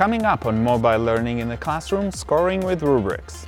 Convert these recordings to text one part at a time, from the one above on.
Coming up on mobile learning in the classroom, scoring with rubrics.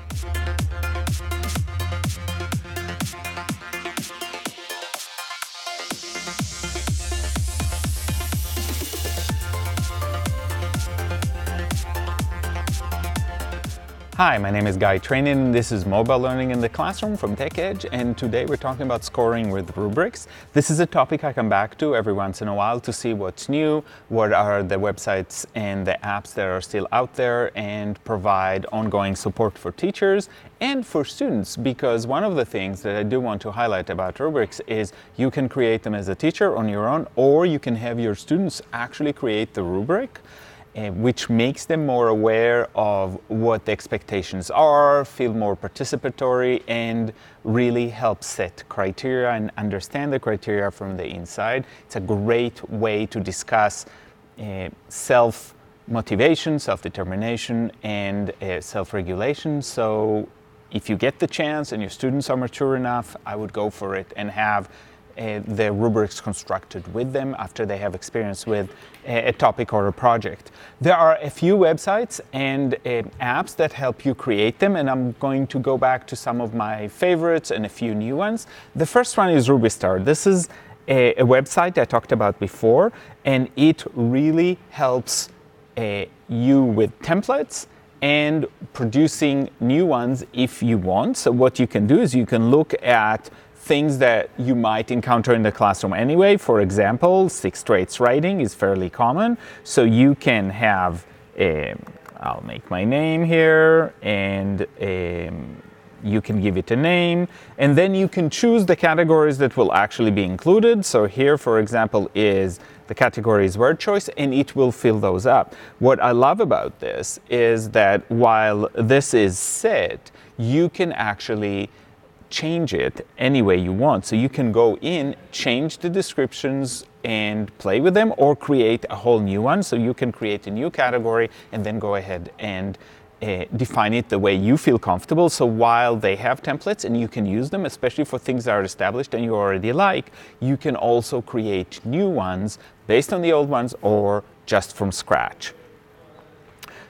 Hi, my name is Guy Trainin this is Mobile Learning in the Classroom from TechEdge and today we're talking about scoring with rubrics. This is a topic I come back to every once in a while to see what's new, what are the websites and the apps that are still out there and provide ongoing support for teachers and for students because one of the things that I do want to highlight about rubrics is you can create them as a teacher on your own or you can have your students actually create the rubric uh, which makes them more aware of what the expectations are, feel more participatory, and really help set criteria and understand the criteria from the inside. It's a great way to discuss uh, self motivation, self determination, and uh, self regulation. So, if you get the chance and your students are mature enough, I would go for it and have uh, the rubrics constructed with them after they have experience with a, a, topic or a project. There are a few websites and uh, apps that help you create them, and I'm going to go back to some of my favorites and a few new ones. The first one is Rubistar. This is a, a website I talked about before, and it really helps uh, you with templates and producing new ones if you want. So what you can do is you can look at things that you might encounter in the classroom anyway. For example, six traits writing is fairly common. So you can have, um, I'll make my name here, and um, you can give it a name, and then you can choose the categories that will actually be included. So here, for example, is the category is word choice, and it will fill those up. What I love about this is that while this is set, you can actually change it any way you want. So you can go in, change the descriptions and play with them or create a whole new one. So you can create a new category and then go ahead and uh, define it the way you feel comfortable. So while they have templates and you can use them, especially for things that are established and you already like, you can also create new ones based on the old ones or just from scratch.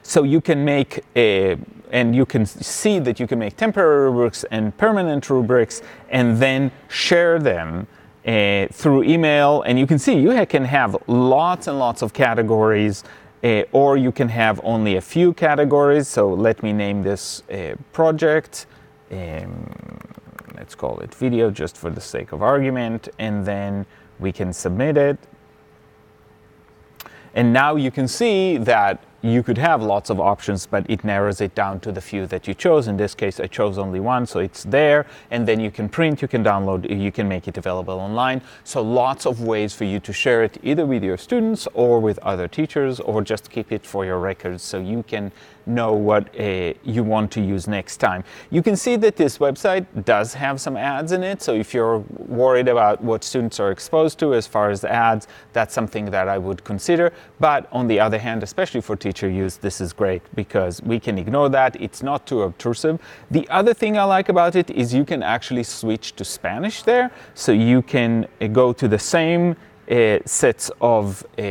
So you can make a, and you can see that you can make temporary rubrics and permanent rubrics and then share them uh, through email. And you can see you can have lots and lots of categories uh, or you can have only a few categories. So let me name this uh, project. Um, let's call it video just for the sake of argument. And then we can submit it. And now you can see that you could have lots of options, but it narrows it down to the few that you chose. In this case, I chose only one, so it's there. And then you can print, you can download, you can make it available online. So lots of ways for you to share it either with your students or with other teachers or just keep it for your records so you can know what uh, you want to use next time. You can see that this website does have some ads in it, so if you're worried about what students are exposed to as far as ads, that's something that I would consider. But on the other hand, especially for teacher use, this is great because we can ignore that. It's not too obtrusive. The other thing I like about it is you can actually switch to Spanish there, so you can uh, go to the same uh, sets of uh,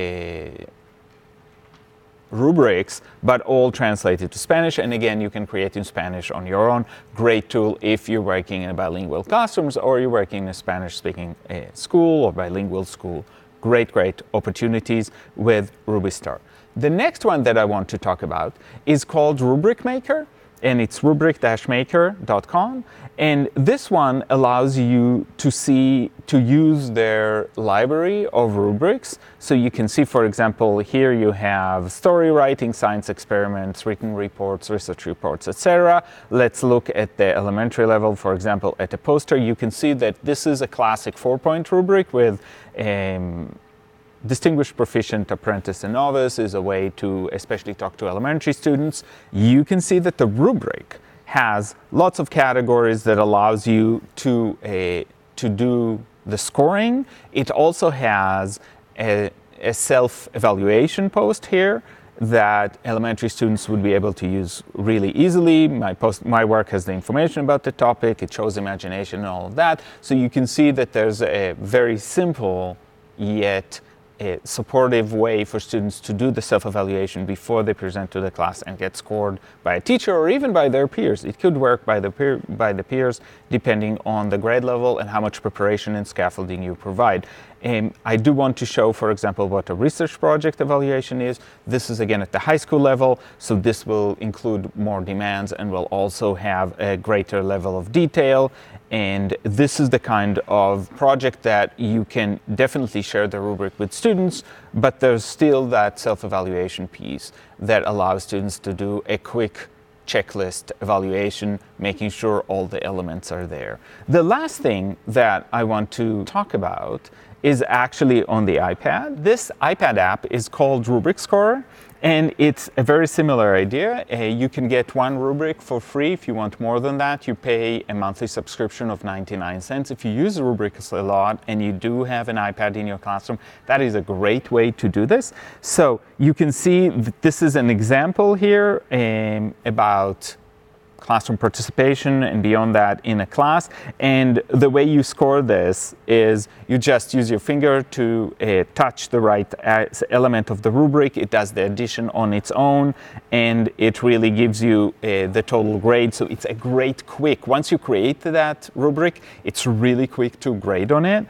rubrics, but all translated to Spanish. And again, you can create in Spanish on your own. Great tool if you're working in bilingual classrooms or you're working in a Spanish speaking uh, school or bilingual school. Great, great opportunities with Rubistar. The next one that I want to talk about is called Rubric Maker and it's rubric-maker.com. And this one allows you to see, to use their library of rubrics. So you can see, for example, here you have story writing, science experiments, written reports, research reports, etc. Let's look at the elementary level, for example, at a poster. You can see that this is a classic four-point rubric with um, Distinguished Proficient Apprentice and Novice is a way to especially talk to elementary students. You can see that the rubric has lots of categories that allows you to, uh, to do the scoring. It also has a, a self-evaluation post here that elementary students would be able to use really easily. My, post, my work has the information about the topic, it shows imagination and all of that. So you can see that there's a very simple yet a supportive way for students to do the self-evaluation before they present to the class and get scored by a teacher or even by their peers. It could work by the, peer, by the peers depending on the grade level and how much preparation and scaffolding you provide. Um, I do want to show, for example, what a research project evaluation is. This is again at the high school level, so this will include more demands and will also have a greater level of detail. And this is the kind of project that you can definitely share the rubric with students, but there's still that self-evaluation piece that allows students to do a quick checklist evaluation, making sure all the elements are there. The last thing that I want to talk about is actually on the iPad. This iPad app is called Rubric Score, and it's a very similar idea. Uh, you can get one rubric for free. If you want more than that, you pay a monthly subscription of 99 cents. If you use rubrics a lot and you do have an iPad in your classroom, that is a great way to do this. So you can see this is an example here um, about classroom participation and beyond that in a class. And the way you score this is you just use your finger to uh, touch the right uh, element of the rubric. It does the addition on its own and it really gives you uh, the total grade. So it's a great quick. Once you create that rubric, it's really quick to grade on it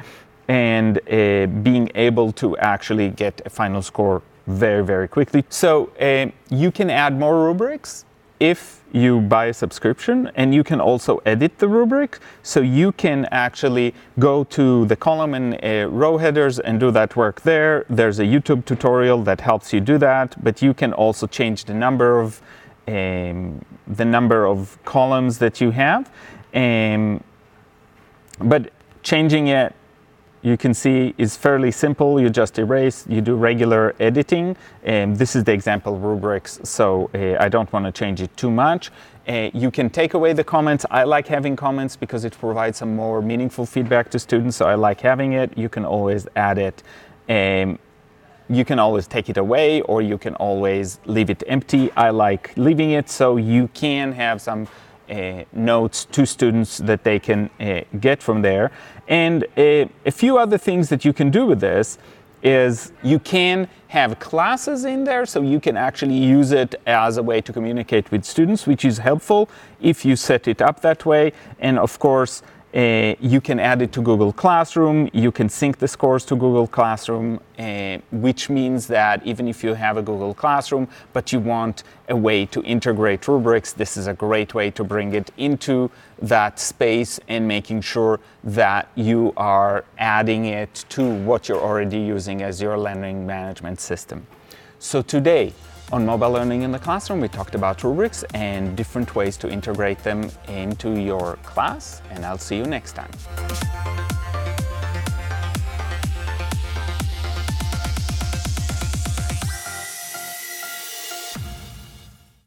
and uh, being able to actually get a final score very, very quickly. So uh, you can add more rubrics if you buy a subscription and you can also edit the rubric so you can actually go to the column and uh, row headers and do that work there. There's a youtube tutorial that helps you do that but you can also change the number of um, the number of columns that you have. Um, but changing it you can see is fairly simple. You just erase, you do regular editing. And this is the example rubrics, so uh, I don't want to change it too much. Uh, you can take away the comments. I like having comments because it provides some more meaningful feedback to students, so I like having it. You can always add it. Um, you can always take it away or you can always leave it empty. I like leaving it so you can have some notes to students that they can uh, get from there. And a, a few other things that you can do with this is you can have classes in there so you can actually use it as a way to communicate with students which is helpful if you set it up that way and of course uh, you can add it to Google Classroom. You can sync the scores to Google Classroom, uh, which means that even if you have a Google Classroom, but you want a way to integrate rubrics, this is a great way to bring it into that space and making sure that you are adding it to what you're already using as your learning management system. So today, on mobile learning in the classroom, we talked about rubrics and different ways to integrate them into your class, and I'll see you next time.